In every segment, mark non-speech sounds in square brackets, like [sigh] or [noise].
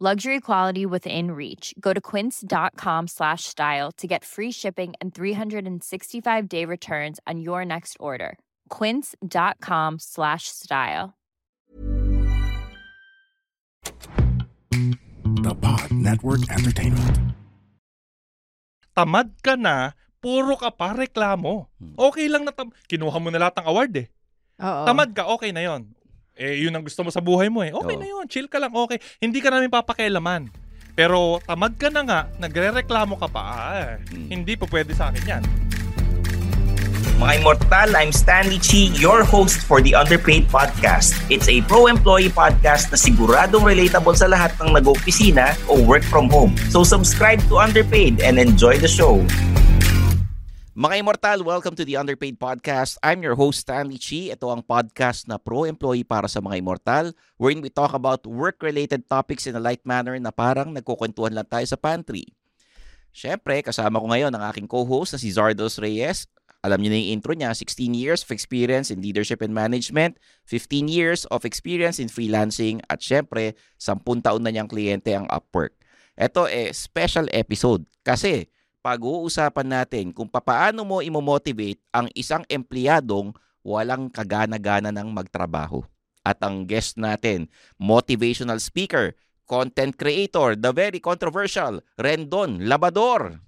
Luxury quality within reach. Go to quince.com slash style to get free shipping and 365 day returns on your next order. Quince.com slash style. The Pod Network Entertainment. tamad ka na, puro ka pa reklamo. Okay lang na tam- kinuha mo na lahat ng award eh. Oo. Tamad ka, okay na yon. Eh, yun ang gusto mo sa buhay mo eh. Okay Oo. na yun, chill ka lang, okay. Hindi ka namin papakialaman. Pero tamad ka na nga, nagre-reklamo ka pa, ah, hindi po pwede sa akin yan. Mga Immortal, I'm Stanley Chi, your host for the Underpaid Podcast. It's a pro-employee podcast na siguradong relatable sa lahat ng nag-opisina o work from home. So subscribe to Underpaid and enjoy the show. Mga Immortal, welcome to the Underpaid Podcast. I'm your host, Stanley Chi. Ito ang podcast na pro-employee para sa mga Immortal, wherein we talk about work-related topics in a light manner na parang nagkukwentuhan lang tayo sa pantry. Siyempre, kasama ko ngayon ang aking co-host na si Zardos Reyes. Alam niyo na yung intro niya, 16 years of experience in leadership and management, 15 years of experience in freelancing, at syempre, 10 taon na niyang kliyente ang Upwork. Ito eh, special episode kasi pag-uusapan natin kung papaano mo imomotivate ang isang empleyadong walang kagana-gana ng magtrabaho. At ang guest natin, motivational speaker, content creator, the very controversial Rendon Labador.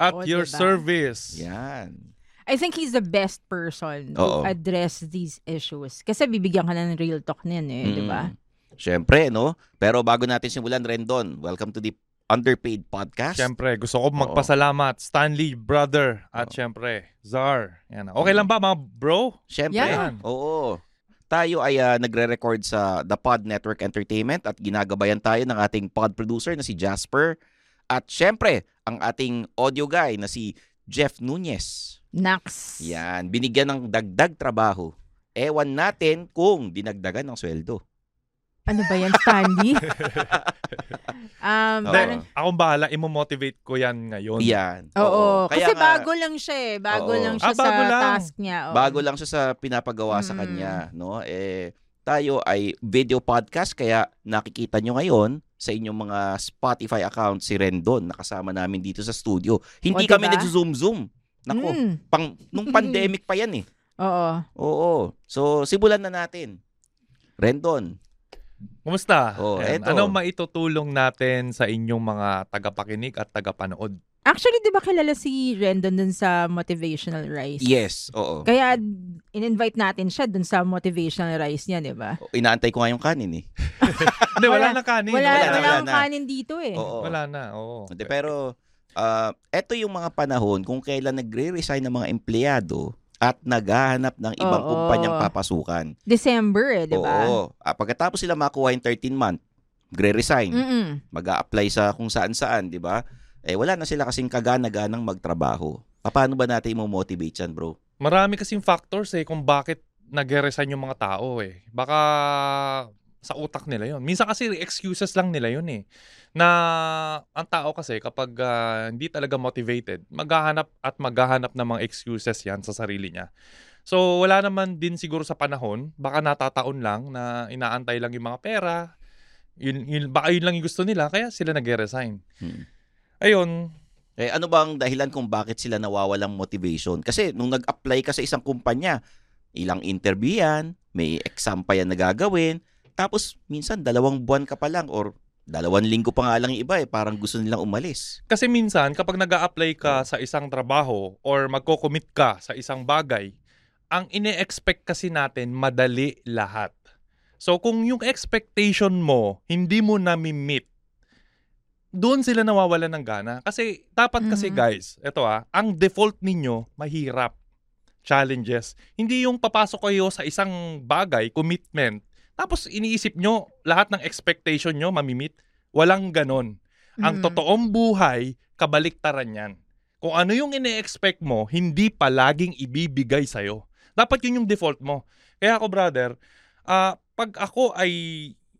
At Oo, your diba? service. Yan. I think he's the best person Oo. to address these issues. Kasi bibigyan ka na ng real talk niyan eh, di ba? Mm. Siyempre, no? Pero bago natin simulan, Rendon, welcome to the Underpaid Podcast. Siyempre, gusto ko magpasalamat. Stanley, brother. At siyempre, Zar. Yan. Okay lang ba mga bro? Siyempre. Yan. Oo. Tayo ay ah, nagre-record sa The Pod Network Entertainment at ginagabayan tayo ng ating pod producer na si Jasper. At syempre, ang ating audio guy na si Jeff Nunez. Nax. Yan, binigyan ng dagdag trabaho. Ewan natin kung dinagdagan ng sweldo. Ano ba yan, Stanley? [laughs] um, Oo. parang, Akong bahala, imo-motivate ko yan ngayon. Yan. oo. Kaya Kasi nga, bago lang siya eh. Bago Oo. lang siya Ah, bago sa lang. task niya. oo. bago lang siya sa pinapagawa sa Mm. kanya, no? Eh tayo ay video podcast kaya nakikita nyo ngayon sa inyong mga Spotify account si Rendon nakasama namin dito sa studio. Hindi O, kami diba? nag-zoom zoom. Nako, Mm. pang nung [laughs] pandemic pa yan eh. Oo. Oo. So simulan na natin. Rendon. Kumusta? Oh, Ayan. eto. Ano maitutulong natin sa inyong mga tagapakinig at tagapanood? Actually, di ba kilala si Rendon dun sa Motivational Rise? Yes, oo. Kaya in-invite natin siya dun sa Motivational Rise niya, di ba? Inaantay ko nga yung kanin eh. [laughs] Hindi, wala, Wala- na kanin. Wala, Wala wala, na, wala akong na. kanin dito eh. Oo. Wala na, oo. Hindi, pero ah, eto yung mga panahon kung kailan nagre-resign ng mga empleyado at naghahanap ng ibang Oo. kumpanyang papasukan. December eh, di ba? Oo. Ah, pagkatapos sila makuha yung 13 month, magre-resign, Mm-mm. mag apply sa kung saan-saan, di ba? Eh, wala na sila kasing kagana-ganang magtrabaho. Paano ba natin mo-motivate yan, bro? Marami kasing factors eh kung bakit nag-resign yung mga tao eh. Baka Sa utak nila yon. Minsan kasi excuses lang nila yun eh. Na ang tao kasi kapag ah, hindi talaga motivated, maghahanap at maghahanap ng mga excuses yan sa sarili niya. So wala naman din siguro sa panahon, baka natataon lang na inaantay lang yung mga pera. Yun, yun, baka yun lang yung gusto nila, kaya sila nag-resign. Hmm. Ayun, Eh, ano bang dahilan kung bakit sila nawawalang motivation? Kasi nung nag-apply ka sa isang kumpanya, ilang interview yan, may exam pa yan na gagawin, tapos minsan dalawang buwan ka pa lang or dalawang linggo pa nga lang yung iba eh, parang gusto nilang umalis. Kasi minsan, kapag nag apply ka sa isang trabaho or magko-commit ka sa isang bagay, ang ine-expect kasi natin madali lahat. So kung yung expectation mo, hindi mo na-meet, doon sila nawawala ng gana. Kasi dapat kasi Mhm. guys, eto ah, ang default ninyo, mahirap. Challenges. Hindi yung papasok kayo sa isang bagay, commitment, tapos iniisip nyo, lahat ng expectation nyo, mamimit. Walang ganon. Ang Mhm. totoong buhay, kabaliktaran yan. Kung ano yung ine-expect mo, hindi palaging ibibigay sa'yo. Dapat yun yung default mo. Kaya ako, brother, ah, pag ako ay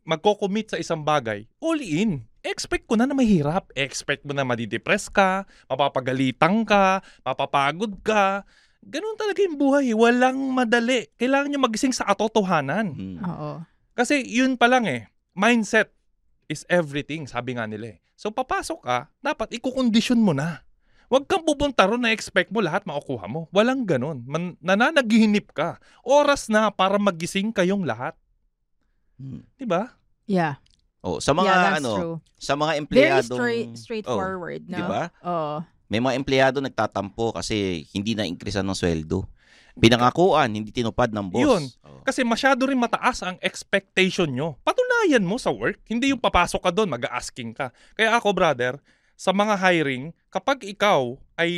magko-commit sa isang bagay, all in. Expect ko na na mahirap. Expect mo na madidepress ka, mapapagalitan ka, mapapagod ka. Ganun talaga yung buhay. Walang madali. Kailangan nyo magising sa katotohanan. Hmm. Oo. Kasi yun pa lang eh, mindset is everything, sabi nga nila eh. So papasok ka, dapat ikukondisyon mo na. Huwag kang pupunta ron na expect mo lahat makukuha mo. Walang ganun. Man, nananaginip ka. Oras na para magising kayong lahat. Hmm. 'Di ba? Yeah. Oh, sa mga yeah, ano, true. sa mga Very empleyadong straight, straightforward, no? di ba? Oo. May mga empleyado nagtatampo kasi hindi na increasean ng sweldo. Pinangakuan, hindi tinupad ng boss. Yun. Oh. Kasi masyado rin mataas ang expectation nyo. Patunayan mo sa work. Hindi yung papasok ka doon, mag-asking ka. Kaya ako, brother, sa mga hiring, kapag ikaw ay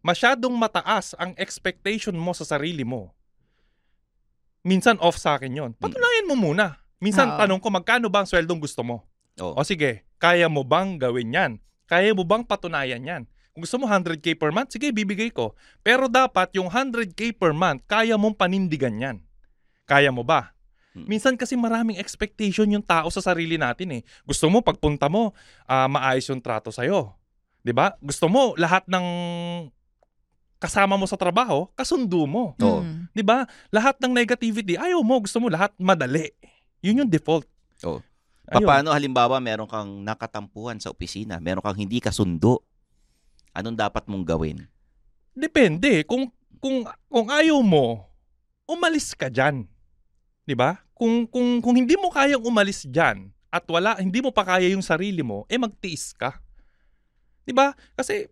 masyadong mataas ang expectation mo sa sarili mo, minsan off sa akin yon. Patunayan mo muna. Minsan Oo. tanong ko, magkano ba ang sweldong gusto mo? Oh. O sige, kaya mo bang gawin yan? Kaya mo bang patunayan yan? Kung gusto mo 100k per month, sige, bibigay ko. Pero dapat yung 100k per month, kaya mong panindigan yan. Kaya mo ba? Hmm. Minsan kasi maraming expectation yung tao sa sarili natin eh. Gusto mo pagpunta mo, ah, maayos yung trato sa'yo. 'Di ba? Gusto mo lahat ng kasama mo sa trabaho, kasundo mo. Oo. Mm. 'Di ba? Lahat ng negativity, ayaw mo, gusto mo lahat madali. Yun yung default. Oo. Ayun. Paano halimbawa meron kang nakatampuhan sa opisina, meron kang hindi kasundo, anong dapat mong gawin? Depende. Kung, kung, kung ayaw mo, umalis ka dyan. 'Di ba? Kung, kung, kung hindi mo kayang umalis dyan at wala, hindi mo pa kaya yung sarili mo, eh magtiis ka. 'Di ba? Kasi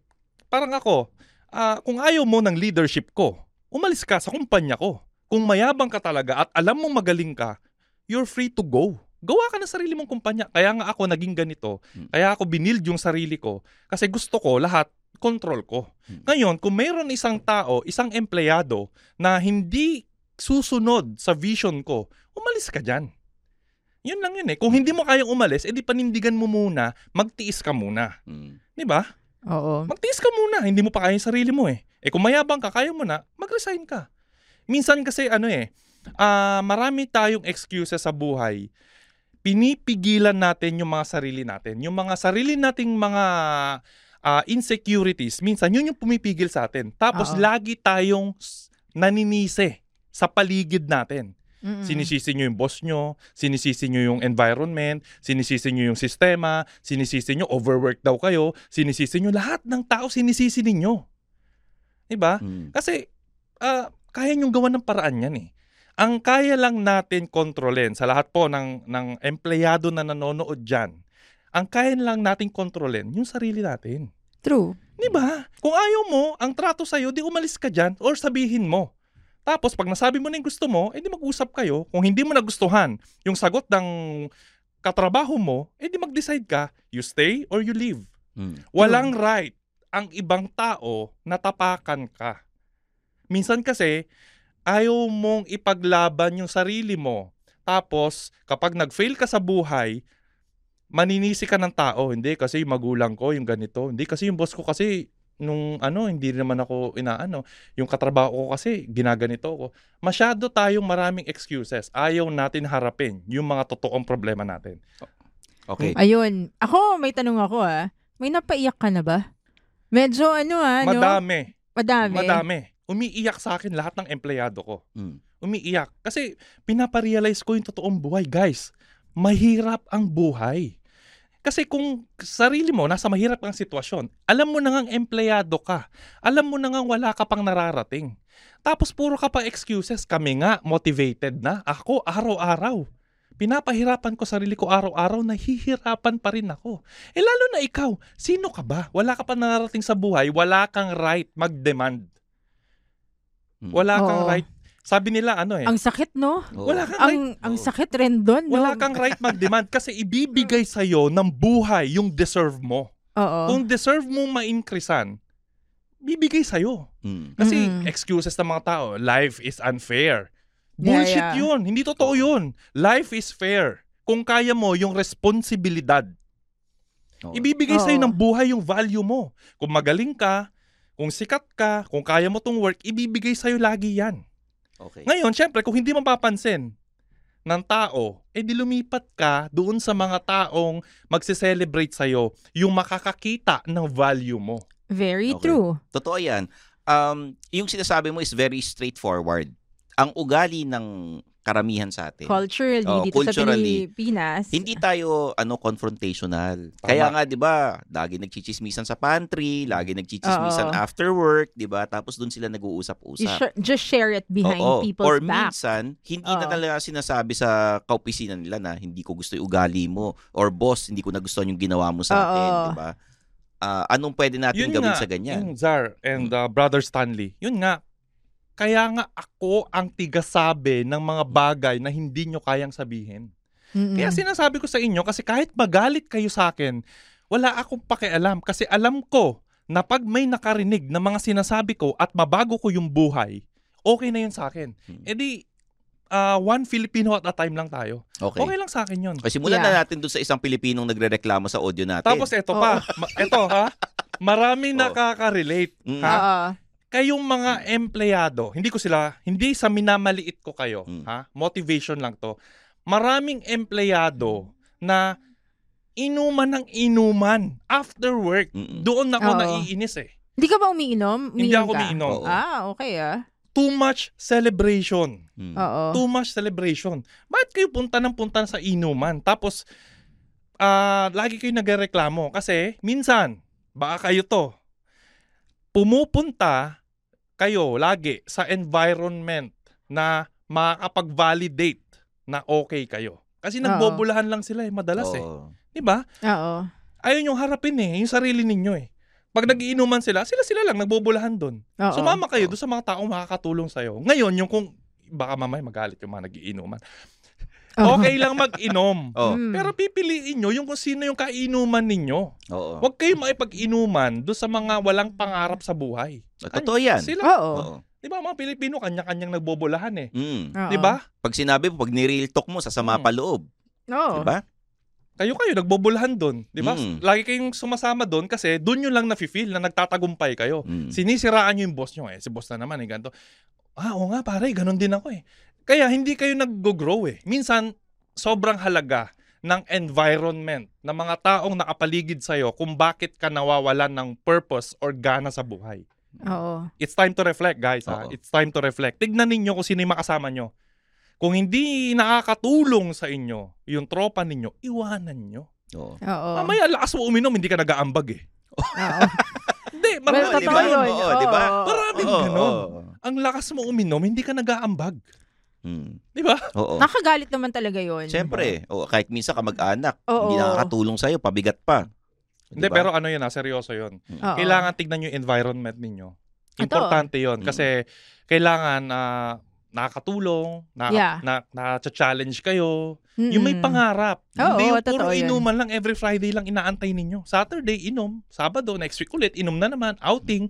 parang ako, ah, kung ayaw mo ng leadership ko, umalis ka sa kumpanya ko. Kung mayabang ka talaga at alam mong magaling ka, you're free to go. Gawa ka ng sarili mong kumpanya. Kaya nga ako naging ganito. Hmm. Kaya ako binild yung sarili ko. Kasi gusto ko lahat control ko. Hmm. Ngayon, kung mayroon isang tao, isang empleyado na hindi susunod sa vision ko, umalis ka dyan. Yun lang yun eh. Kung hindi mo kayang umalis, edi panindigan mo muna, magtiis ka muna. Hmm. Di ba? Oo. Magtiis ka muna. Hindi mo pa kaya yung sarili mo eh. Eh kung mayabang ka, kaya mo na, mag-resign ka. Minsan kasi ano eh, ah, marami tayong excuses sa buhay. Pinipigilan natin yung mga sarili natin. Yung mga sarili nating mga ah, insecurities, minsan yun yung pumipigil sa atin. Tapos Oo. lagi tayong naninisi sa paligid natin. Mm-mm. Sinisisi nyo yung boss nyo, sinisisi nyo yung environment, sinisisi nyo yung sistema, sinisisi nyo overwork daw kayo, sinisisi nyo lahat ng tao sinisisi ninyo. Diba? Hmm. Kasi ah, kaya nyong gawan ng paraan yan eh. Ang kaya lang natin kontrolin sa lahat po ng, ng empleyado na nanonood dyan, ang kaya lang natin kontrolin yung sarili natin. True. Di ba? Kung ayaw mo, ang trato sa'yo, di umalis ka dyan or sabihin mo. Tapos pag nasabi mo na yung gusto mo, edi mag-usap kayo. Kung hindi mo nagustuhan yung sagot ng katrabaho mo, edi mag-decide ka, you stay or you leave. Hmm. Walang right ang ibang tao na tapakan ka. Minsan kasi, ayaw mong ipaglaban yung sarili mo. Tapos, kapag nag-fail ka sa buhay, maninisi ka ng tao. Hindi kasi yung magulang ko, yung ganito. Hindi kasi yung boss ko kasi nung ano, hindi naman ako inaano. Yung katrabaho ko kasi, ginaganito ko. Masyado tayong maraming excuses. Ayaw natin harapin yung mga totoong problema natin. Okay. Ayun. Ako, may tanong ako ah. May napaiyak ka na ba? Medyo ano ah, no? Madami. Madami. Umiiyak sa akin lahat ng empleyado ko. Mm. Umiiyak. Kasi pinaparealize ko yung totoong buhay. Guys, mahirap ang buhay. Kasi kung sarili mo, nasa mahirap ang sitwasyon, alam mo na ngang empleyado ka. Alam mo na ngang wala ka pang nararating. Tapos puro ka pa excuses. Kami nga, motivated na. Ako, araw-araw. Pinapahirapan ko sarili ko araw-araw, nahihirapan pa rin ako. Eh lalo na ikaw, sino ka ba? Wala ka pa nararating sa buhay, wala kang right mag-demand. Mm. Wala kang Oo. right. Sabi nila ano eh, Ang sakit, no? Oo. wala kang Ang right ang Oo. sakit rin doon, no? wala kang right mag-demand kasi ibibigay [laughs] sa ng buhay yung deserve mo. Oo. Kung deserve mo ma-increasean, bibigay sa Mm. Kasi Mm-mm. excuses ng mga tao, life is unfair. Yeah, Bullshit yeah. yun. Hindi totoo yun. Life is fair. Kung kaya mo yung responsibilidad, Oo. ibibigay sa'yo Oo. ng buhay yung value mo. Kung magaling ka, kung sikat ka, kung kaya mo tong work, ibibigay sa'yo lagi yan. Okay. Ngayon, syempre, kung hindi mapapansin ng tao, eh di lumipat ka doon sa mga taong magse-celebrate sa'yo yung makakakita ng value mo. Very Okay. true. Totoo yan. Um, yung sinasabi mo is very straightforward. Ang ugali ng karamihan sa atin. Culturally, Oo, dito sa culturally, Pilipinas. Hindi tayo ano confrontational. Tama. Kaya nga 'di ba, lagi nagchichismisan sa pantry, lagi nagchichismisan Oo. after work, 'di ba? Tapos doon sila You nag-uusap-usap. sh- just share it behind Oo. people's Or back. minsan, hindi na Oo. talaga sinasabi sa kaopisina nila na hindi ko gusto yung ugali mo or boss, hindi ko nagustuhan yung ginawa mo sa akin, Oo. 'di ba? Ah, anong pwede natin Yun gawin nga, sa ganyan? Yung Zar and uh, Brother Stanley, yun nga, kaya nga ako ang tigasabi ng mga bagay na hindi nyo kayang sabihin. Mm-mm. Kaya sinasabi ko sa inyo, kasi kahit magalit kayo sa akin, wala akong pakialam. Kasi alam ko na pag may nakarinig ng mga sinasabi ko at mabago ko yung buhay, okay na yun sa akin. Hmm. E di, uh, one Filipino at a time lang tayo. Okay. Okay lang sa akin yun. Okay, simulan Yeah. na natin doon sa isang Pilipinong nagrereklamo sa audio natin. Tapos eto pa, ma- eto ha, maraming Oo. nakaka-relate. Mm. Ha? Oo. Kayong mga empleyado, hindi ko sila, hindi sa minamaliit ko kayo, Mm. ha? Motivation lang to. Maraming empleyado na inuman ng inuman after work. Mm-mm. Doon ako Oo. naiinis eh. Hindi ka ba umiinom? Hindi Umiinom ako ka? umiinom. Oo. Ah, okay ah. Too much celebration. Mm. Oo. Too much celebration. Bakit kayo punta ng punta sa inuman? Tapos, ah lagi kayo nagreklamo kasi minsan, baka kayo to, pumupunta kayo lagi sa environment na makakapag-validate na okay kayo. Kasi nagbobulahan lang sila eh, madalas eh. Oo. Di ba? Oo. Ayaw yung harapin eh, yung sarili ninyo eh. Pag nagiinuman sila, sila-sila lang nagbobulahan doon. Oo. Sumama kayo Oo. doon sa mga taong makakatulong sa'yo. Ngayon, yung kung, baka mamaya magalit yung mga nagiinuman. Okay lang mag-inom. [laughs] Mm. Pero pipiliin nyo yung kung sino yung kainuman ninyo. Oo. Huwag kayo makipag-inuman doon sa mga walang pangarap sa buhay. Totoo yan. Sila, Oo. Oo. di ba mga Pilipino, kanya-kanyang nagbobolahan eh. Mm. Oo. Di ba? Pag sinabi mo, pag ni-real talk mo, sasama Mm. pa loob. Oo. Di ba? Kayo-kayo, nagbobolahan doon. Di ba? Mm. Lagi kayong sumasama doon kasi doon nyo lang nafe-feel na nagtatagumpay kayo. Mm. Sinisiraan nyo yung boss nyo eh. Si boss na naman eh, ganito. Ah, oo nga pare, ganun din ako eh. Kaya hindi kayo nag-grow eh. Minsan, sobrang halaga ng environment ng mga taong nakapaligid sa'yo kung bakit ka nawawalan ng purpose or gana sa buhay. Oo. It's time to reflect, guys. Ha? Oo. It's time to reflect. Tignan ninyo kung sino yung makasama nyo. Kung hindi nakakatulong sa inyo, yung tropa ninyo, iwanan nyo. Oo. Oo. Mamaya, lakas mo uminom, hindi ka nag-aambag eh. Oo. [laughs] Hindi, Well, marami, di ba? totoo yun. Oo, di ba? Oo. Maraming Oo, ganun. oo. Ang lakas mo uminom, hindi ka nag-aambag. Mm. Di ba? Oo. Nakagalit naman talaga yun. Siyempre, oo, kahit minsan ka mag-anak, Oo. hindi nakakatulong sa'yo, pabigat pa. Di Hindi, ba? pero ano yun ha, seryoso yun. Oo. Kailangan tignan yung environment ninyo. Ito. Importante yun. Mm. Kasi kailangan ah, nakakatulong, na, Yeah. na, na-challenge kayo. Mm-mm. Yung may pangarap. Oo, Hindi yung totoo puro yun. inuman lang every Friday lang inaantay ninyo. Saturday, inom. Sabado, next week ulit, inom na naman. Outing.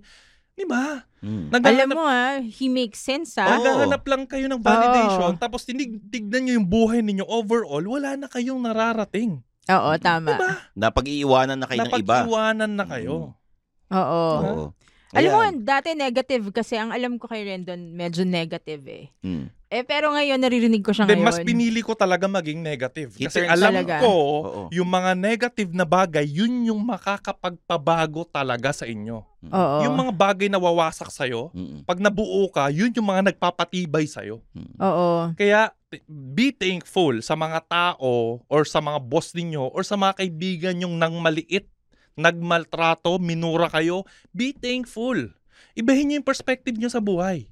Di ba? Mm. Alam mo ah, he makes sense ah. Oo. naghahanap lang kayo ng validation. Oo. Tapos tinig, tignan nyo yung buhay ninyo overall, wala na kayong nararating. Oo, tama. Diba? Napag-iiwanan na kayo ng iba. Napag-iwanan na kayo. Oo. Oo. Alam mo, Ayan. dati negative kasi ang alam ko kay Rendon, medyo negative eh. Mm. Eh, pero ngayon, naririnig ko siya Hindi, ngayon. mas pinili ko talaga maging negative. He Kasi alam talaga. ko, Oo. yung mga negative na bagay, yun yung makakapagpabago talaga sa inyo. Oo. Yung mga bagay na wawasak sa'yo, Mm. pag nabuo ka, yun yung mga nagpapatibay sa'yo. Oo. Kaya, be thankful sa mga tao or sa mga boss ninyo or sa mga kaibigan yung nang maliit, nagmaltrato, minura kayo. Be thankful. Ibahin nyo yung perspective nyo sa buhay.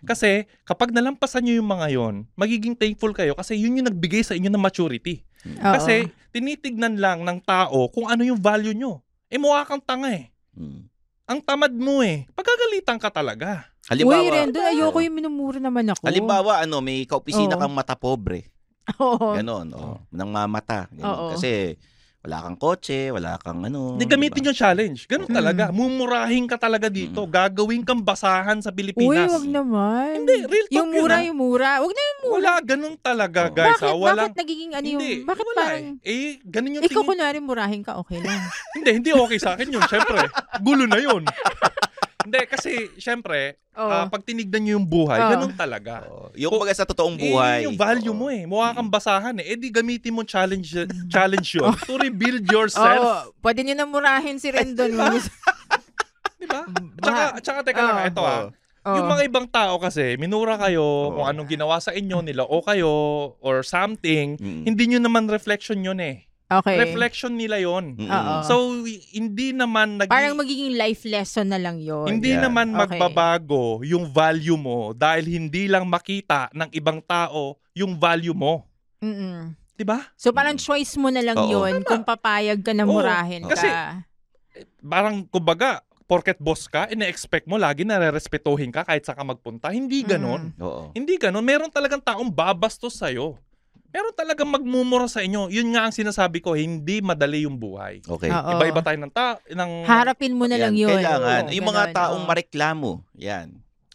Kasi kapag nalampasan nyo yung mga yon, magiging thankful kayo kasi yun yung nagbigay sa inyo ng maturity. Oo. Kasi tinitignan lang ng tao kung ano yung value nyo. Eh mukha kang tanga eh. Mm. Ang tamad mo eh. Pagkagalitan ka talaga. Halimbawa, Uy, Rendon, ayoko Oo. yung minumura naman ako. Halimbawa, ano, may kaopisina Oo. kang mata pobre. [laughs] Oo. Ganon, oh. Nang mamata. Ganon. Oo. Kasi wala kang kotse, wala kang ano. Hindi gamitin diba? yung challenge. Ganun Mm. talaga. Mumurahin ka talaga dito. Gagawin kang basahan sa Uy, Pilipinas. wag naman. Hindi, real talk Yung yun, mura, ah. yung mura. Wag na yung mura. Wala, ganun talaga, Oo. guys. bakit, ha? Walang, bakit nagiging ano yung, hindi, bakit wala parang, eh. Eh, ganun yung ikaw tingin. kunwari murahin ka, okay lang. [laughs] Hindi, hindi okay sa akin yun. Siyempre, gulo na yun. [laughs] hindi, kasi, siyempre, Oo. ah, pag tinignan nyo yung buhay, Oo. ganun talaga. Oo. Yung O, baga sa totoong Eh, buhay. yun yung value Oo. mo eh. Mukha kang basahan eh. Eh di gamitin mo challenge [laughs] challenge Oh. yun to rebuild yourself. Oo, pwede nyo na murahin si Rendon. Di ba? [laughs] Tsaka, tsaka teka lang, Oo. ito ah. Oo. Yung mga ibang tao kasi, minura kayo Oo. kung anong ginawa sa inyo, nila o kayo, or something, Mm. hindi nyo naman reflection yun eh. Okay. Reflection nila yon. Mm. Oo. So, hindi naman nag Parang magiging life lesson na lang yun. hindi Yeah. naman Okay. magbabago yung value mo dahil hindi lang makita ng ibang tao yung value mo. Mm-mm. 'Di ba? So parang choice mo na lang Oo. yun kung papayag ka na Oo. murahin Kasi- ka. Parang kumbaga, porket boss ka, ina-expect mo lagi na respetuhin ka kahit sa ka magpunta. Hindi ganon. Oo. Hindi ganon. Meron talagang taong babastos sa'yo. Meron talagang magmumura sa inyo. Yun nga ang sinasabi ko, hindi madali yung buhay. Okay. Oo. Iba-iba tayo ng ta ng Harapin mo na lang yun. Kailangan. Oo, yung mga ganon, taong oo. mareklamo. Yan.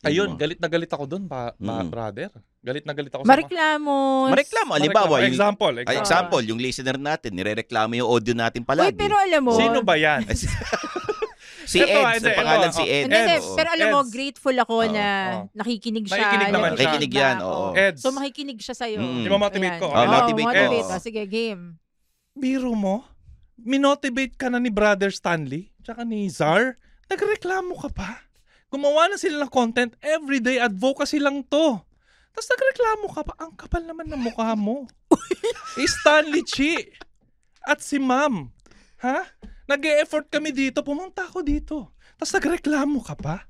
Ayun, galit na galit ako doon, pa, pa- Mm. brother. Galit na galit ako sa Mareklamo. Mareklamo. Halimbawa, yung, example, ay, example. example, yung listener natin, nirereklamo yung audio natin palagi. Uy, pero alam mo. Sino ba yan? [laughs] si Ito, Ed, hindi, sa pangalan ito, si oh. Ed. Hindi, pero alam mo, Eds. grateful ako Oo, na oo. nakikinig siya. Nakikinig naman siya. Nakikinig yan, oo. Eds. So makikinig siya sa'yo. Mm. I-motivate ko. Ayan. Oh, Oo, motivate ko. motivate. Oh, sige, game. Biro mo? Minotivate ka na ni Brother Stanley? Tsaka ni Zar? Nagreklamo ka pa? Gumawa na sila ng content, everyday advocacy lang to. Tapos nagreklamo ka pa, ang kapal naman ng mukha mo. [laughs] eh, Stanley Chi at si Ma'am. Ha? Nag-e-effort kami dito, pumunta ako dito. Tapos nagreklamo ka pa?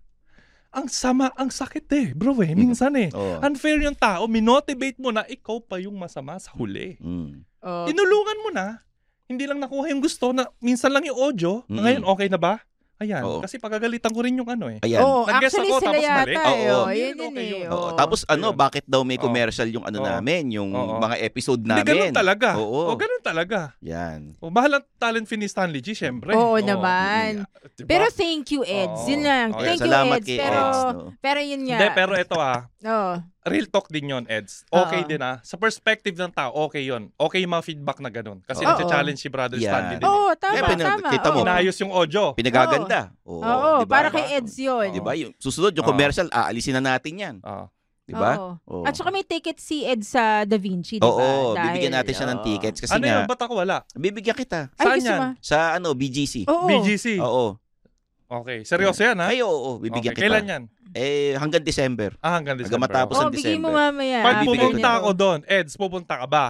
Ang sama, ang sakit eh, bro eh. Minsan eh. Oo. Unfair yung tao, minotivate mo na ikaw pa yung masama sa huli. Mm. Oh. Tinulungan mo na. Hindi lang nakuha yung gusto na minsan lang yung audio. Mm. Ngayon, okay na ba? Ayan. Oo. Kasi pagagalitan ko rin yung ano eh. Ayan. Oo, Nag-guess actually ako, sila tapos yata mali. eh. Oo. Oh, Yun, yun yun okay eh. yun. Oo. Oo. Tapos ano, bakit daw may commercial yung ano Oo. namin, yung Oo. mga episode Hindi, namin. ganun talaga. Oo. O, ganun talaga. Yan. O, mahal ang talent fee ni Stanley G, syempre. Oo Oo. naman. Diba? Pero thank you, Eds. Oo. Yun lang. Oo, Thank you, Salamat Eds. kay Pero, Eds. No? pero yun nga. Hindi, pero ito ah. Oo. Real talk din yon Eds. Okay Oo. din ah. Sa perspective ng tao, okay yon Okay yung mga feedback na ganun. Kasi Oo. nagcha-challenge si Brother Yan. Stanley din. Oo, eh. tama, Eh, pinag- tama. kita mo. oo. Inayos yung audio. Pinagaganda. Oo. Oo, diba? para kay Eds yun. Diba? Yung susunod, yung Oo. commercial, aalisin na natin yan. Ah. Diba? Oo. Oo. At saka may ticket si Eds sa Da Vinci, di ba? Oo, Dahil- bibigyan natin siya ng oo. tickets kasi ano nga, yun? Ba't ako wala? bibigyan kita. Ay, Saan gusto yan? mo? Sa ano, BGC. Oo. BGC. Oo. Okay. Seryoso yan ha? Ay, oo, oo, bibigyan Okay, kita. Kailan yan? Eh, hanggang December. Ah, hanggang Hanggang December. matapos Oh, ng bigay mo December. mamaya. Pag pumunta ko ako doon, Eds, pupunta ka ba?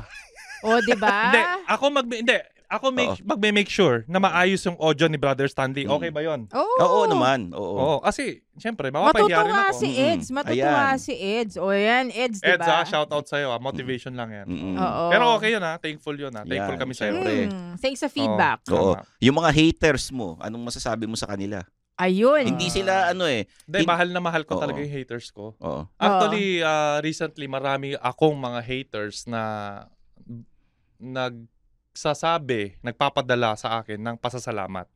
O, di ba? [laughs] Hindi, ako mag hindi, ako make, Oo. magme-make sure na maayos yung audio ni Brother Stanley. Mm. Okay ba 'yon? Oo. Oo naman. Oo. Oo, kasi syempre mapapahiya rin Matutuwa ako. si Mm-mm. Eds. Matutuwa Ayan. si Eds. O yan, Eds, di Eds, ba? ah, shout out sa'yo. Ah. Motivation lang yan. Mm-mm. Oo. Pero okay yun ha. Thankful yun ha. Thankful Yan, kami sa'yo. syempre. Hmm, thanks sa feedback. Oo. Tama. Yung mga haters mo, anong masasabi mo sa kanila? Ayun. Hindi sila ano eh. Hindi, Hin- mahal na mahal ko Oo. talaga yung haters ko. Oo. Actually, ah, recently, marami akong mga haters na nagsasabi, nagpapadala sa akin ng pasasalamat.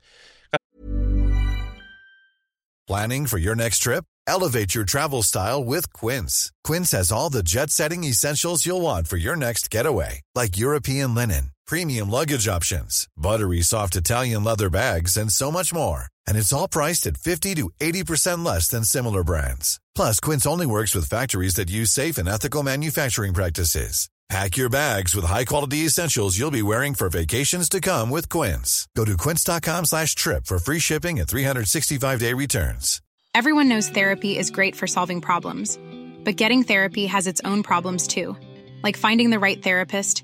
Planning for your next trip? Elevate your travel style with Quince. Quince has all the jet setting essentials you'll want for your next getaway, like European linen, premium luggage options, buttery soft Italian leather bags, and so much more. And it's all priced at 50 to 80% less than similar brands. Plus, Quince only works with factories that use safe and ethical manufacturing practices. Pack your bags with high-quality essentials you'll be wearing for vacations to come with Quince. Go to quince.com slash trip for free shipping and 365-day returns. Everyone knows therapy is great for solving problems, but getting therapy has its own problems too, like finding the right therapist,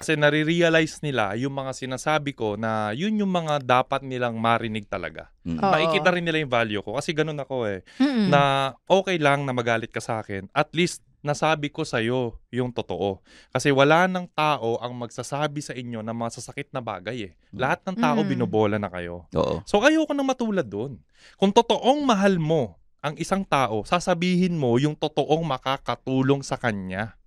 Kasi nare-realize nila yung mga sinasabi ko na yun yung mga dapat nilang marinig talaga. Mm. Oo. Makikita rin nila yung value ko. Kasi ganun ako eh. Mm-mm. Na okay lang na magalit ka sa akin. At least nasabi ko sa'yo yung totoo. Kasi wala ng tao ang magsasabi sa inyo ng mga sasakit na bagay eh. Lahat ng tao Mm. binobola na kayo. Oo. So ayoko nang matulad doon. Kung totoong mahal mo ang isang tao, sasabihin mo yung totoong makakatulong sa kanya.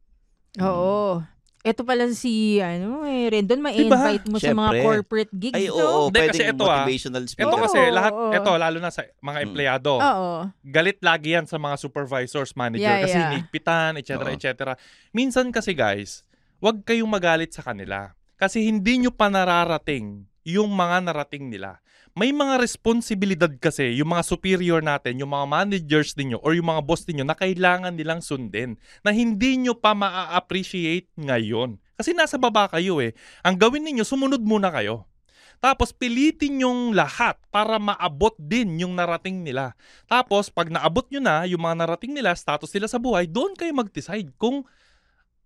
Oo. Ito pala si, ano eh, Rendon, Diba? ma-invite mo sa mga corporate gigs. Ay, no? oo. Hindi, kasi ito, ah. motivational speaker. Ito kasi Oo, lahat, oo. ito lalo na sa mga Mm. empleyado. Oo. Galit lagi yan sa mga supervisors, manager Yeah, kasi yeah. hinipitan, etc. Oo. etc. Minsan kasi guys, wag kayong magalit sa kanila. Kasi hindi nyo pa nararating yung mga narating nila. May mga responsibilidad kasi yung mga superior natin, yung mga managers ninyo or yung mga boss ninyo na kailangan nilang sundin na hindi nyo pa maa-appreciate ngayon. Kasi nasa baba kayo eh. Ang gawin ninyo, sumunod muna kayo. Tapos pilitin yung lahat para maabot din yung narating nila. Tapos pag naabot nyo na yung mga narating nila, status nila sa buhay, doon kayo mag-decide kung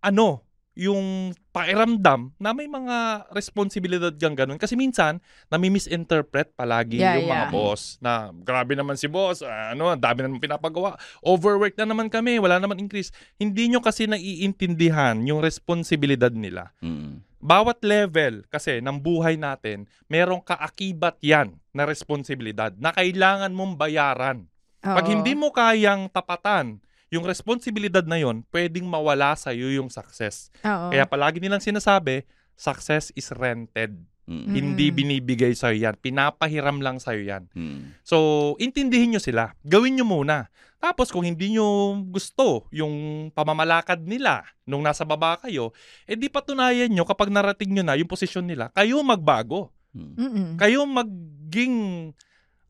ano yung pakiramdam na may mga responsibilidad kang ganun. Kasi minsan, nami-misinterpret palagi Yeah, yung mga yeah. boss na grabe naman si boss, ah, ano, ang dami na naman pinapagawa, overwork na naman kami, wala naman increase. Hindi nyo kasi naiintindihan yung responsibilidad nila Mm. bawat level kasi ng buhay natin, merong kaakibat yan na responsibilidad na kailangan mong bayaran. Pag Oo. hindi mo kayang tapatan yung responsibilidad na yon, pwedeng mawala sa iyo yung success. Oo. Kaya palagi nilang sinasabi, success is rented. Mm. Hindi Mm. binibigay sa yan. Pinapahiram lang sa yan. Mm. So, intindihin nyo sila. Gawin nyo muna. Tapos kung hindi nyo gusto yung pamamalakad nila nung nasa baba kayo, eh di patunayan nyo kapag narating nyo na yung posisyon nila, kayo magbago. Mm. Mm-mm. Kayo maging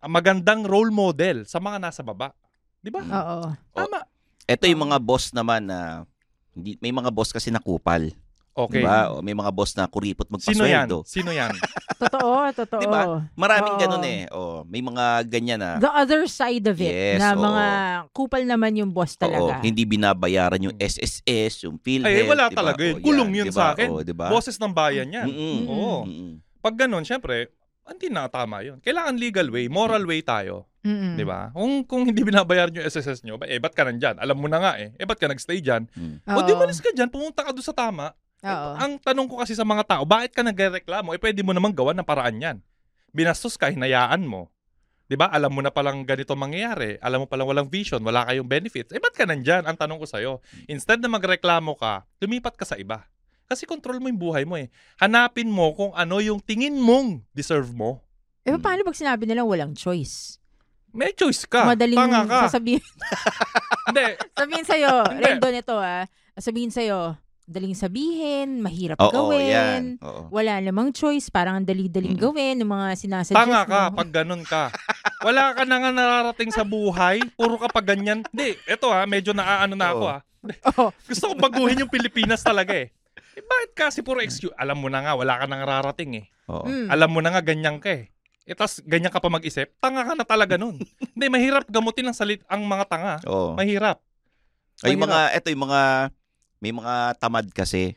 magandang role model sa mga nasa baba. Di ba? Oo. Tama. Ito yung mga boss naman na hindi, may mga boss kasi na kupal. Okay. Diba? O May mga boss na kuripot Sino yan? magpasweldo. Sino yan? [laughs] Totoo, totoo. Diba? Maraming Oo. ganun eh. O, may mga ganyan na The other side of it, Yes, na oo. mga kupal naman yung boss oo, talaga. hindi binabayaran yung SSS, yung PhilHealth. Ay, wala diba? talaga yun. O, Kulong yan, yun diba? sa akin. O, diba? Boses ng bayan yan. Mm-mm. Oo. Mm-mm. Pag ganun, syempre, hindi na tama yun. Kailangan legal way, moral way tayo. Mm-mm. Di ba? Kung, kung hindi binabayaran yung SSS nyo, ba, eh, ba't ka nandyan? Alam mo na nga eh. Eh, ba't ka nagstay dyan? Mm. O, di malis ka dyan, pumunta ka doon sa tama. Eh, ang tanong ko kasi sa mga tao, bakit ka nagreklamo? Eh, pwede mo naman gawa ng paraan yan. Binastos ka, hinayaan mo. Di ba? Alam mo na palang ganito mangyayari. Alam mo palang walang vision, wala kayong benefits. Eh, ba't ka nandyan? Ang tanong ko sa'yo. Instead na magreklamo ka, lumipat ka sa iba. Kasi control mo yung buhay mo eh. Hanapin mo kung ano yung tingin mong deserve mo. Eh, paano pag sinabi nilang walang choice? May choice ka. Madaling Tanga ka. sasabihin, [laughs] Hindi. sabihin sa'yo. Rendon ito ah, sabihin sa'yo, daling sabihin, mahirap Oo, gawin, yan. Oo. wala namang choice, parang ang dali-daling Mm. gawin, ng mga sinasuggest Tanga ka mo. pag ganun ka. Wala ka na nga nararating sa buhay. Puro ka pag ganyan. Hindi, eto ha, medyo naaano na ako ha. [laughs] Oo. Gusto ko baguhin yung Pilipinas talaga eh. Eh bakit kasi puro excuse? Alam mo na nga, wala ka nang nararating eh. Oo. Mm. Alam mo na nga, ganyan ka eh. eh tas ganyan ka pa mag-isip, tanga ka na talaga nun. [laughs] Hindi, mahirap gamutin ang salit ang mga tanga. Oo. Mahirap. Ay, yung mga, eto yung mga, may mga tamad kasi.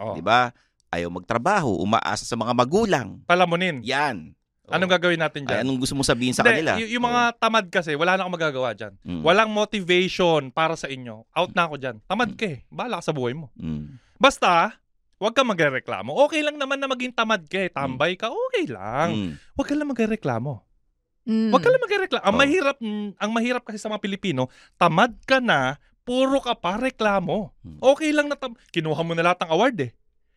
Oh. Di ba? Ayaw magtrabaho, umaasa sa mga magulang. Palamunin. Yan. Oo. Anong gagawin natin Ay, dyan? anong gusto mo sabihin sa Hindi, kanila? y- yung mga tamad kasi, wala na akong magagawa dyan. Mm. Walang motivation para sa inyo. Out na ako dyan. Tamad ka eh. Bahala ka sa buhay mo. Mm. Basta, huwag ka magreklamo. Okay lang naman na maging tamad ka eh. Tambay ka, okay lang. Mm. Huwag ka lang magreklamo. Mm. Huwag ka lang magreklamo. Ang Oh. mahirap, mm, ang mahirap kasi sa mga Pilipino, tamad ka na, puro ka pa reklamo. Mm. Okay lang na tam- kinuha mo na lahat ng award eh.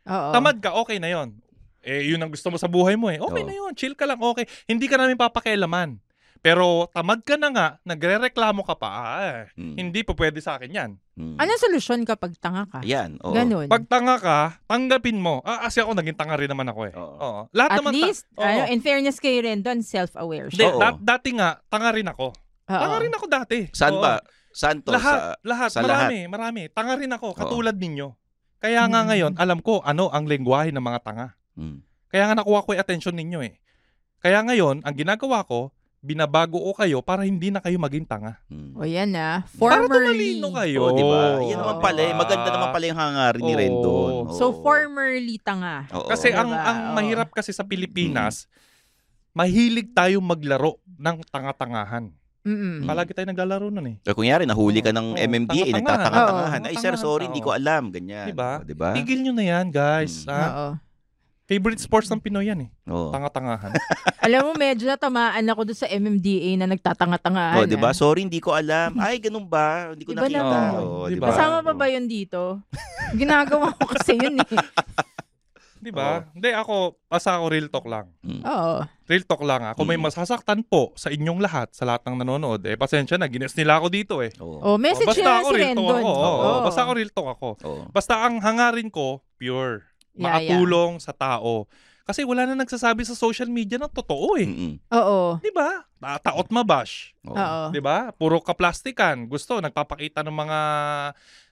Oo. Tamad ka, okay na yon. Eh, yun ang gusto mo sa buhay mo eh. Okay Oo. na yun, chill ka lang, okay. Hindi ka namin papakialaman. Pero tamad ka na nga, nagre-reklamo ka pa, ah, eh, Mm. hindi pa pwede sa akin yan. Mm. Anong solusyon kapag tanga ka? Yan. Oo. Ganun. Pag tanga ka, tanggapin mo. Ah, kasi ako naging tanga rin naman ako eh. Oo. Oo. Lahat At naman ta- least, Oo. ano, in fairness kayo rin doon, self-aware siya. Oo. dat- dati nga, tanga rin ako. Oo. Tanga rin ako dati. Saan Oo. ba? Saan to? Lahat, Sa, lahat, sa marami, marami. Tanga rin ako, katulad ninyo. Kaya nga Hmm. ngayon, alam ko ano ang lengguwahe ng mga tanga. Mm. Kaya nga nakuha ko yung attention ninyo eh. Kaya ngayon, ang ginagawa ko, binabago ko kayo para hindi na kayo maging tanga. Mm. O yan ah. Para Formerly. tumalino kayo. Oo, di ba? Yan naman pala eh. Maganda naman pala yung hangarin ni Oo. Rendon. Oo. So, formerly tanga. Oo. Kasi Diba? ang ang mahirap kasi sa Pilipinas, mahilig tayo maglaro ng tanga-tangahan. Mm-mm. Palagi tayo naglalaro nun eh. So, kunyari, nahuli ka ng Oo, MMDA, tanga-tangahan. nagtatanga-tangahan. Ay, sir, sorry, hindi ko alam. Ganyan. Diba? O, Diba? Tigil nyo na yan, guys. Mm. ah. Oo. Favorite sports ng Pinoy yan eh. Oo. Tanga-tangahan. [laughs] Alam mo, medyo natamaan ako doon sa MMDA na nagtatanga-tangaan. Oh, 'di ba? ah. Sorry, hindi ko alam. Ay, ganun ba? Hindi ko Iba nakita. naman. Oo, Di di ba? ba? Kasama pa ba yun dito? Ginagawa ko kasi yun eh. [laughs] Di ba? Hindi, ako, basta ako real talk lang. Mm. Oo. Real talk lang ah. Kung may Mm. masasaktan po sa inyong lahat, sa lahat ng nanonood, eh, pasensya na, gines nila ako dito eh. Oo. Oh, message basta na ako si real talk Rendon. ako. Oo. Basta ako real talk ako. Oo. Basta ang hangarin ko, pure. Yeah, yeah. Makatulong sa tao. Kasi wala na nagsasabi sa social media ng totoo eh. Mm-mm. Oo. Di ba? Ta- Taot mabash. Oo. Di ba? Puro kaplastikan. Gusto, nagpapakita ng mga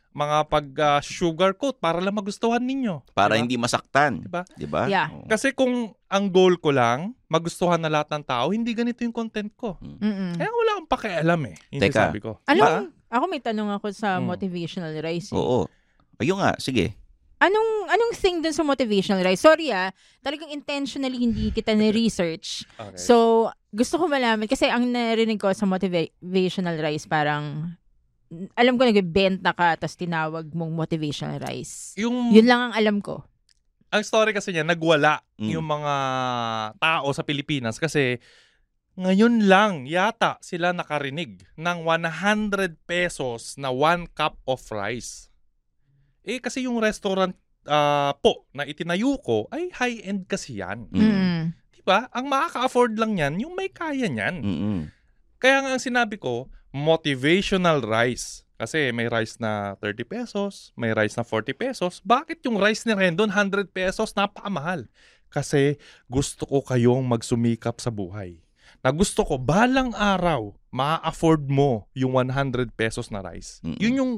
mga pag ah, sugarcoat para lang magustuhan ninyo. Para Di ba? hindi masaktan. Diba? 'Di ba? Yeah. Oo. Kasi kung ang goal ko lang, magustuhan na lahat ng tao, hindi ganito yung content ko. Mm-mm. Kaya wala akong pakialam eh. Yung Teka. sabi ko. Anong, ako may tanong ako sa Mm. motivational rise. eh. Oo. Ayun nga, sige. Anong anong thing dun sa motivational rise? Sorry ah, talagang intentionally hindi kita na-research. Okay. So, gusto ko malaman kasi ang narinig ko sa motivational rise parang alam ko nagbebenta ka tapos tinawag mong motivational rise. yung, Yun lang ang alam ko. ang story kasi niya, nagwala Mm. yung mga tao sa Pilipinas kasi ngayon lang yata sila nakarinig ng 100 pesos na one cup of rice. Eh kasi yung restaurant ah, po na itinayo ko ay high-end kasi yan. Mm. Mm. Diba? Ang makaka-afford lang yan, yung may kaya niyan. Mm-mm. Kaya nga ang sinabi ko, motivational rice. Kasi may rice na 30 pesos, may rice na 40 pesos. Bakit yung rice ni Rendon 100 pesos? Napakamahal. Kasi gusto ko kayong magsumikap sa buhay. Na gusto ko, balang araw, ma-afford mo yung 100 pesos na rice. Mm-mm. Yun yung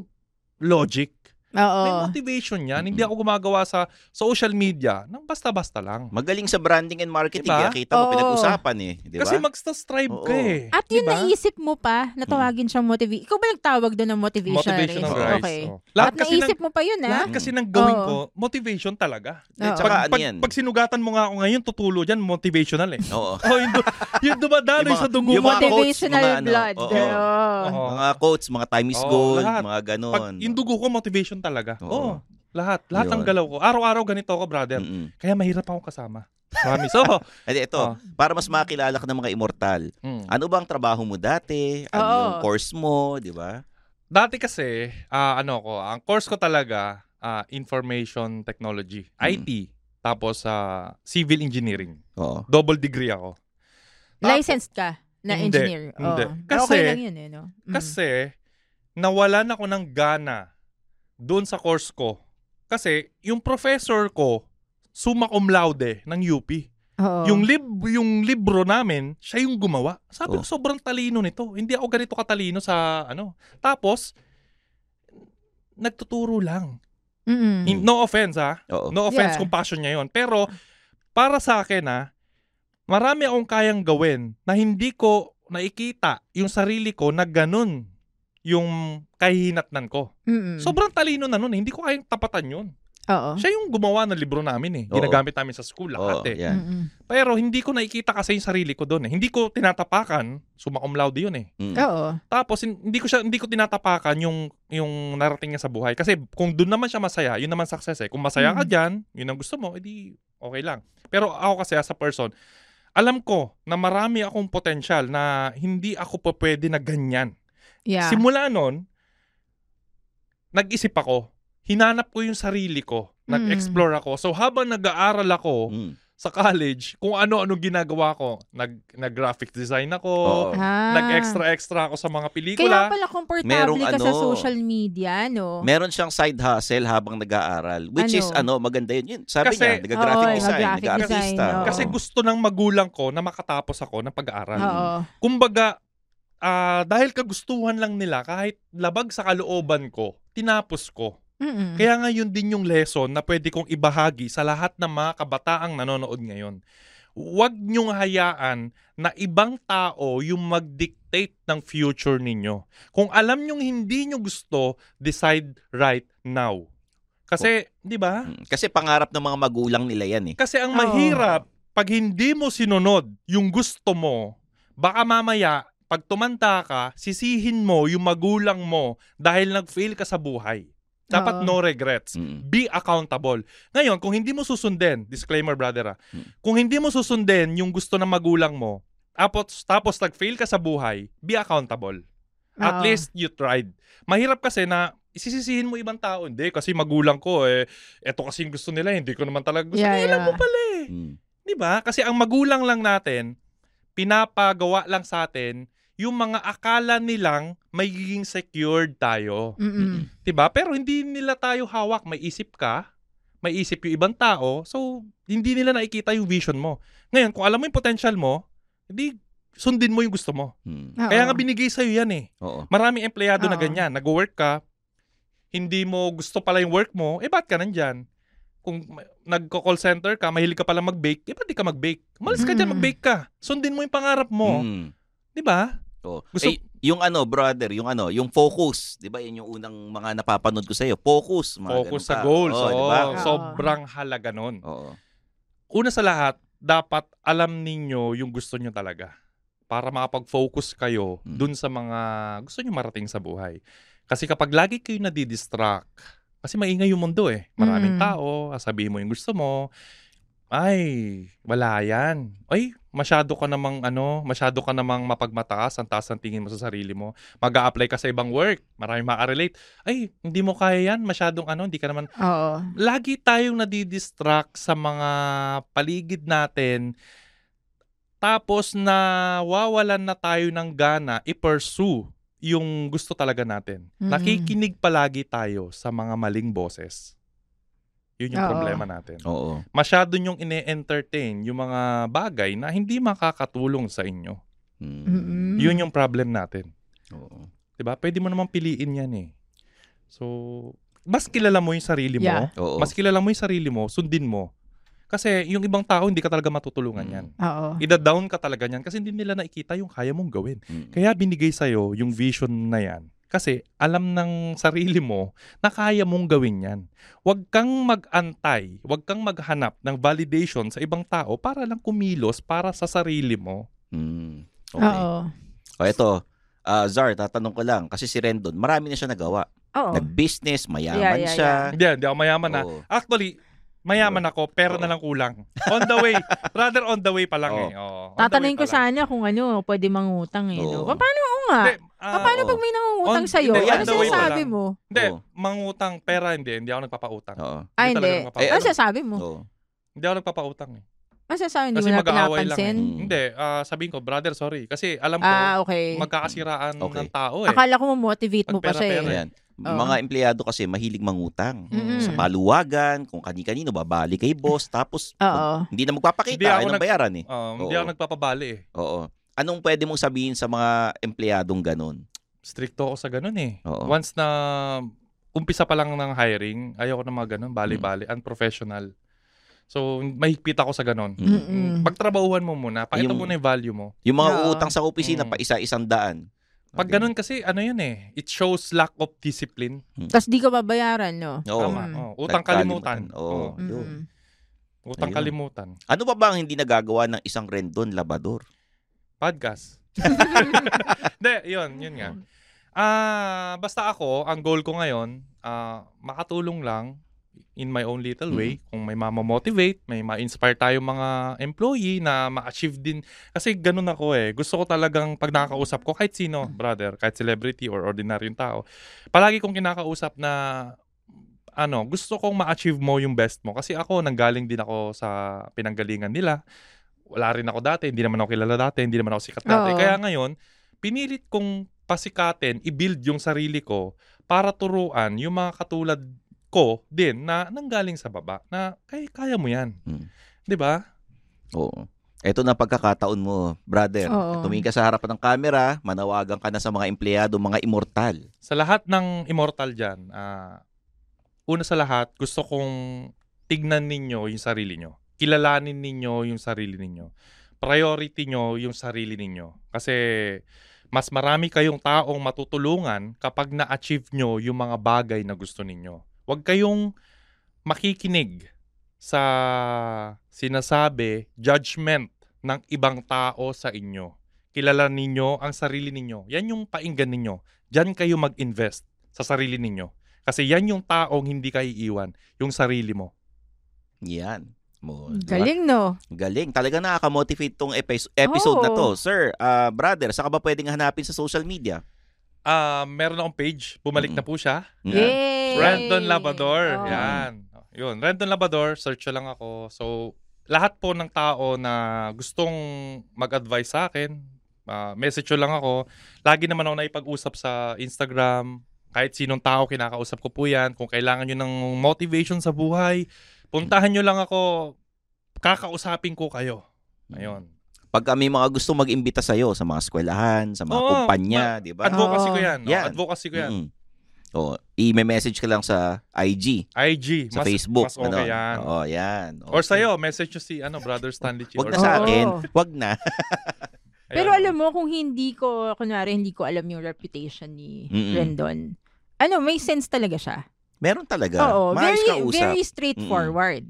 logic. Oo. May motivation yan. Hindi ako gumagawa sa social media ng basta-basta lang. Magaling sa branding and marketing. Diba? Kaya kita mo, Oo. pinag-usapan eh. Di ba? Kasi magsta-strive ka eh. At yun Diba? naisip mo pa na tawagin siyang motivation. Ikaw ba nagtawag doon ng motivational, Motivational rice. Okay. oh. Lahat At kasi naisip mo pa yun ah. Lahat kasi ng gawin ko, motivation talaga. Oo. Pag, ano pag, yan? pag sinugatan mo nga ako ngayon, tutulo dyan, motivational eh. Oo. [laughs] oh, yung, yung dumadaloy sa dugo yung mo. Motivational ano, blood. oo. Oo. Oo. Mga quotes, mga time is gold, mga ganon. Pag yung dugo ko, motivation talaga. Oo. Oo. lahat. Lahat ng Yun. galaw ko. Araw-araw ganito ako, brother. Mm-mm. Kaya mahirap akong kasama. Promise. Oo. [laughs] Edi, ito, Oh. para mas makilala ka ng mga immortal, Mm. ano ba ang trabaho mo dati? Ano Oo. yung course mo, di ba? Dati kasi, ah, ano ko, ang course ko talaga, ah, Information Technology. Mm. IT. Tapos sa Civil Engineering. Oo. Double degree ako. Tapos- Licensed ka na Hindi, engineer. Oo. hindi. Pero Kasi- okay lang yun eh, no? Mm. Kasi, nawalan ako ng gana doon sa course ko. Kasi, yung professor ko, summa cum laude ng UP. Oo. Yung, lib yung libro namin, siya yung gumawa. Sabi Oh. ko, sobrang talino nito. Hindi ako ganito katalino sa ano. Tapos, nagtuturo lang. Mm-mm. In- No offense ha. Oo. No offense Yeah. kung passion niya yon. Pero, para sa akin ha, marami akong kayang gawin na hindi ko nakikita yung sarili ko na ganun yung kahihinatnan ko. Mm-mm. Sobrang talino na nun. eh. Hindi ko kayang tapatan yun. Oo. Siya yung gumawa ng libro namin eh. Oo. Ginagamit namin sa school Oo, lahat eh. Mm-mm. Pero hindi ko nakikita kasi yung sarili ko doon eh. Hindi ko tinatapakan, summa cum laude yun eh. Mm. Oo. Tapos hin- hindi ko siya hindi ko tinatapakan yung yung narating niya sa buhay kasi kung doon naman siya masaya, yun naman success eh. Kung masaya ka diyan, yun ang gusto mo, edi okay lang. Pero ako kasi as a person, alam ko na marami akong potential na hindi ako pa pwede na ganyan. Yeah. Simula noon, nag-isip ako, hinanap ko yung sarili ko, nag-explore ako. So habang nag-aaral ako Mm. sa college, kung ano-ano ginagawa ko, nag nag-graphic design ako, Oo. Ah. nag-extra-extra ako sa mga Kaya pelikula. pala komportable Merong ka sa ano, social media, no? Meron siyang side hustle habang nag-aaral. Which is, Ano? ano, maganda yun. yun. Sabi Kasi- niya, nag-graphic Oo, design, nag-artista. oo. Kasi gusto ng magulang ko na makatapos ako ng pag-aaral. Oo. Kumbaga, ah, dahil kagustuhan lang nila, kahit labag sa kalooban ko, tinapos ko. Mm-mm. Kaya nga yun din yung lesson na pwede kong ibahagi sa lahat ng mga kabataang nanonood ngayon. Huwag niyong hayaan na ibang tao yung mag-dictate ng future ninyo. Kung alam niyong hindi niyo gusto, decide right now. Kasi, di ba? Mm. Kasi pangarap ng mga magulang nila yan eh. Kasi ang mahirap, pag hindi mo sinunod yung gusto mo, baka mamaya, pag tumanda ka, sisihin mo yung magulang mo dahil nag-fail ka sa buhay. Dapat Oo. no regrets. Mm. Be accountable. Ngayon, kung hindi mo susundin, disclaimer brother ah, Hmm. kung hindi mo susundin yung gusto ng magulang mo, tapos, tapos nag-fail ka sa buhay, be accountable. At Oo. least you tried. Mahirap kasi na isisisihin mo ibang tao. Hindi, kasi magulang ko eh, eto kasi yung gusto nila, hindi ko naman talaga gusto. Yeah, Eh, yeah. mo pala eh. Mm. Di ba? Kasi ang magulang lang natin, pinapagawa lang sa atin yung mga akala nilang magiging secured tayo. Mm-mm. 'Di ba? Pero hindi nila tayo hawak. May isip ka, may isip yung ibang tao, so hindi nila nakikita yung vision mo. Ngayon, kung alam mo yung potential mo, hindi sundin mo yung gusto mo. Mm. Oo. Kaya nga binigay sa'yo yan eh. Oo. Maraming empleyado na Oo. ganyan. Nag-work ka, hindi mo gusto pala yung work mo, eh ba't ka nandyan? Kung nagko-call center ka, mahilig ka pala mag-bake, eh ba't di ka mag-bake? Malis ka dyan, Mm. mag-bake ka. Sundin mo yung pangarap mo. Mm. Di ba? Oo. Gusto- Eh, yung ano, brother, yung ano, yung focus, 'di ba? Yun yung unang mga napapanood ko sa iyo. Focus, mga Focus sa goals. Oo, Oo, 'di ba? Oo. Sobrang halaga nun. Oo. Una sa lahat, dapat alam ninyo yung gusto nyo talaga para makapag-focus kayo Mm. dun sa mga gusto nyo marating sa buhay. Kasi kapag lagi kayo nadidistract, kasi maingay yung mundo eh. Maraming Mm. tao, sabihin mo yung gusto mo, ay, wala yan. Ay, masyado ka namang ano, masyado ka namang mapagmataas, ang taas ng tingin mo sa sarili mo. mag apply ka sa ibang work, maraming makarelate. Ay, hindi mo kaya yan, masyadong ano, hindi ka naman Oo. lagi tayong nadidistract sa mga paligid natin tapos na wawalan na tayo ng gana i-pursue yung gusto talaga natin. Mm-mm. Nakikinig palagi tayo sa mga maling boses. Yun yung Oo. problema natin. Oo. Masyado nyong ine-entertain yung mga bagay na hindi makakatulong sa inyo. Mm. Mm-mm. Yun yung problem natin. Oo. 'Di ba? Pwede mo naman piliin 'yan eh. So, mas kilala mo yung sarili mo. Yeah. Oo. Mas kilala mo yung sarili mo, sundin mo. Kasi yung ibang tao, hindi ka talaga matutulungan Mm. yan. Oo. Ida-down ka talaga yan kasi hindi nila nakikita yung kaya mong gawin. Mm. Kaya binigay sa'yo yung vision na yan. Kasi alam ng sarili mo na kaya mong gawin yan. Huwag kang mag-antay, huwag kang maghanap ng validation sa ibang tao para lang kumilos para sa sarili mo. Mm. Okay. Oo. O ito, ah, Zar, tatanong ko lang kasi si Rendon, marami na siya nagawa. Oo. Nag-business, mayaman Yeah, yeah, siya. Hindi, hindi ako mayaman na. Oo. Actually, mayaman ako, pera na lang kulang. On the way. [laughs] Rather on the way pa lang Oo. eh. Oo, on the Tatanungin ko pa lang. sana kung ano, pwede mangutang eh. No? Oo. Paano oo nga? Hindi, ah, Pa- paano oo. pag may nangungutang On- sa'yo? hindi, Ano the way pa sinasabi lang. mo? Hindi, Oo. mangutang pera hindi. Hindi ako nagpapautang. Oo. Ah, Hindi hindi. Eh, Ano ano? sinasabi mo? Oo. Hindi ako nagpapautang eh. Ano sinasabi? Hindi Kasi mo na mag-aaway lang eh. pinapansin? Mm. Hindi, ah, sabihin ko, brother, sorry. Kasi alam ko, Ah, okay. magkakasiraan Okay. ng tao eh. Akala ko mo-motivate mo pa siya eh. Ayan. Oo. Mga empleyado kasi mahilig mangutang. Mm-mm. Sa paluwagan, kung kani-kanino, babali kay boss, tapos Oo. hindi na magpapakita, Hindi ako ayaw nag- bayaran eh. Um, hindi Oo. ako nagpapabali eh. Oo. Anong pwede mong sabihin sa mga empleyadong ganun? Stricto ako sa ganun eh. Oo. Once na umpisa pa lang ng hiring, ayoko na mga ganun, bali-bali, Mm. unprofessional. So, mahigpit ako sa ganon. Mm-mm. Pagtrabahuhan mo muna, pakita Yung- mo na yung value mo. Yung mga Oo. utang sa opisina, Mm. pa isa-isang daan. Pag ganun kasi, ano yun eh, it shows lack of discipline. Tapos di ka babayaran, no? Oo. Tama. Mm. Oh, utang kalimutan. Oo. Oo. yun. Mm-mm. Utang Ayun. kalimutan. Ano pa ba ang hindi nagagawa ng isang rendon labador? Podcast. [laughs] Hindi, yun, yun nga. Ah, basta ako, ang goal ko ngayon, ah, makatulong lang in my own little way. Kung may mamamotivate, may ma-inspire tayo mga employee na ma-achieve din. Kasi ganun ako eh. Gusto ko talagang pag nakakausap ko, kahit sino, brother, kahit celebrity or ordinaryong tao, palagi kong kinakausap na ano, gusto kong ma-achieve mo yung best mo. Kasi ako, nanggaling din ako sa pinanggalingan nila. Wala rin ako dati, hindi naman ako kilala dati, hindi naman ako sikat dati. Oo. Kaya ngayon, pinilit kong pasikatin, i-build yung sarili ko para turuan yung mga katulad ko din na nanggaling sa baba na kaya, kaya mo yan. Hmm. 'Di ba? Oo. Ito na pagkakataon mo, brother. Oo. Tumingin ka sa harapan ng camera, manawagan ka na sa mga empleyado, mga immortal. Sa lahat ng immortal dyan, ah, una sa lahat, gusto kong tignan ninyo yung sarili nyo. Kilalanin ninyo yung sarili ninyo. Priority nyo yung sarili ninyo. Kasi mas marami kayong taong matutulungan kapag na-achieve nyo yung mga bagay na gusto ninyo. Huwag kayong makikinig sa sinasabi, judgment ng ibang tao sa inyo. Kilala ninyo ang sarili ninyo. Yan yung painggan ninyo. Diyan kayo mag-invest sa sarili ninyo. Kasi yan yung taong hindi ka iiwan, yung sarili mo. Yan. Mo? Galing, no? Galing. Talaga nakaka-motivate tong epi- episode na to. Sir, ah, brother, saka ba pwedeng hanapin sa social media? Ah, meron akong page, bumalik na po siya. Yan. Yay! Randon Labrador. Oo. Yan. Yun, Randon Labrador, search lang ako. So, lahat po ng tao na gustong mag-advise sa akin, ah, message nyo lang ako. Lagi naman ako naipag-usap sa Instagram. Kahit sinong tao kinakausap ko po yan. Kung kailangan nyo ng motivation sa buhay, puntahan nyo lang ako. Kakausapin ko kayo. Ayun. Pag may mga gusto mag-imbita sa'yo sa mga eskwelahan, sa mga Oo, kumpanya, ma- di ba? Advocacy ko yan. Oh, Yan. Advocacy ko yan. Mm. O, i-message ka lang sa IG, IG. sa mas, Facebook. Mas okay ano. yan. Oo, yan. Or Okay. sa'yo, message nyo si ano, Brother Stanley Chi. Wag or na sa Oo. akin. Wag na. [laughs] Pero alam mo, kung hindi ko, kunwari, hindi ko alam yung reputation ni Mm-mm. Rendon, ano, may sense talaga siya. Meron talaga. Oo, Maayos very, ka usap. very straightforward.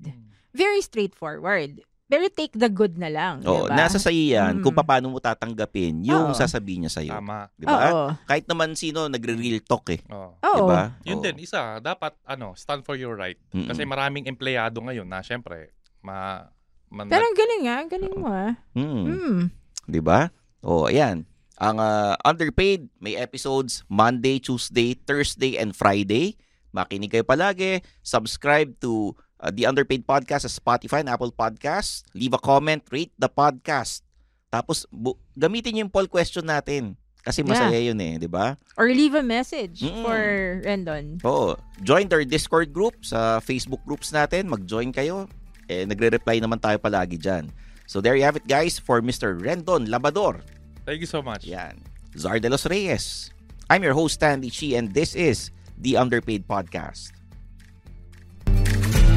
Very straightforward. Pero take the good na lang, Oo, diba? nasa sa yan kung Mm. paano mo tatanggapin yung Oo. sasabihin niya sa'yo. Tama. Di ba? Oo. Kahit naman sino nagre-real talk eh. Oo. Oo. Di ba? Yun Oo. din, isa, dapat ano, stand for your right. Mm-mm. Kasi maraming empleyado ngayon na syempre, ma, man, Pero ang galing ah, ang galing mo ah. Mm. Mm. 'Di ba? Oh, ayan. Ang ah, underpaid may episodes Monday, Tuesday, Thursday and Friday. Makinig kayo palagi. Subscribe to uh, the Underpaid Podcast sa Spotify and Apple Podcasts. Leave a comment, rate the podcast. Tapos bu- gamitin niyo yung poll question natin. Kasi masaya yun eh, 'di ba? Or leave a message Mm. for Rendon. Oo. Join their Discord group sa Facebook groups natin. Mag-join kayo. Eh, nagre-reply naman tayo palagi dyan. So there you have it guys for Mr. Rendon Labador. Thank you so much. Yan. Zar de los Reyes. I'm your host, Stanley Chi, and this is the Underpaid Podcast.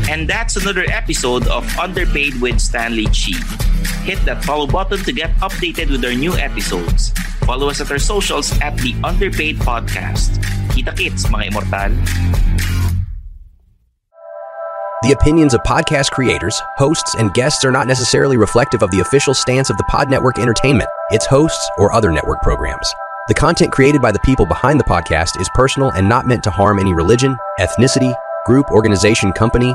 And that's another episode of Underpaid with Stanley Chi. Hit that follow button to get updated with our new episodes. Follow us at our socials at the Underpaid Podcast. Kita kits, mga immortal. The opinions of podcast creators, hosts, and guests are not necessarily reflective of the official stance of the Pod Network Entertainment, its hosts, or other network programs. The content created by the people behind the podcast is personal and not meant to harm any religion, ethnicity, group, organization, company,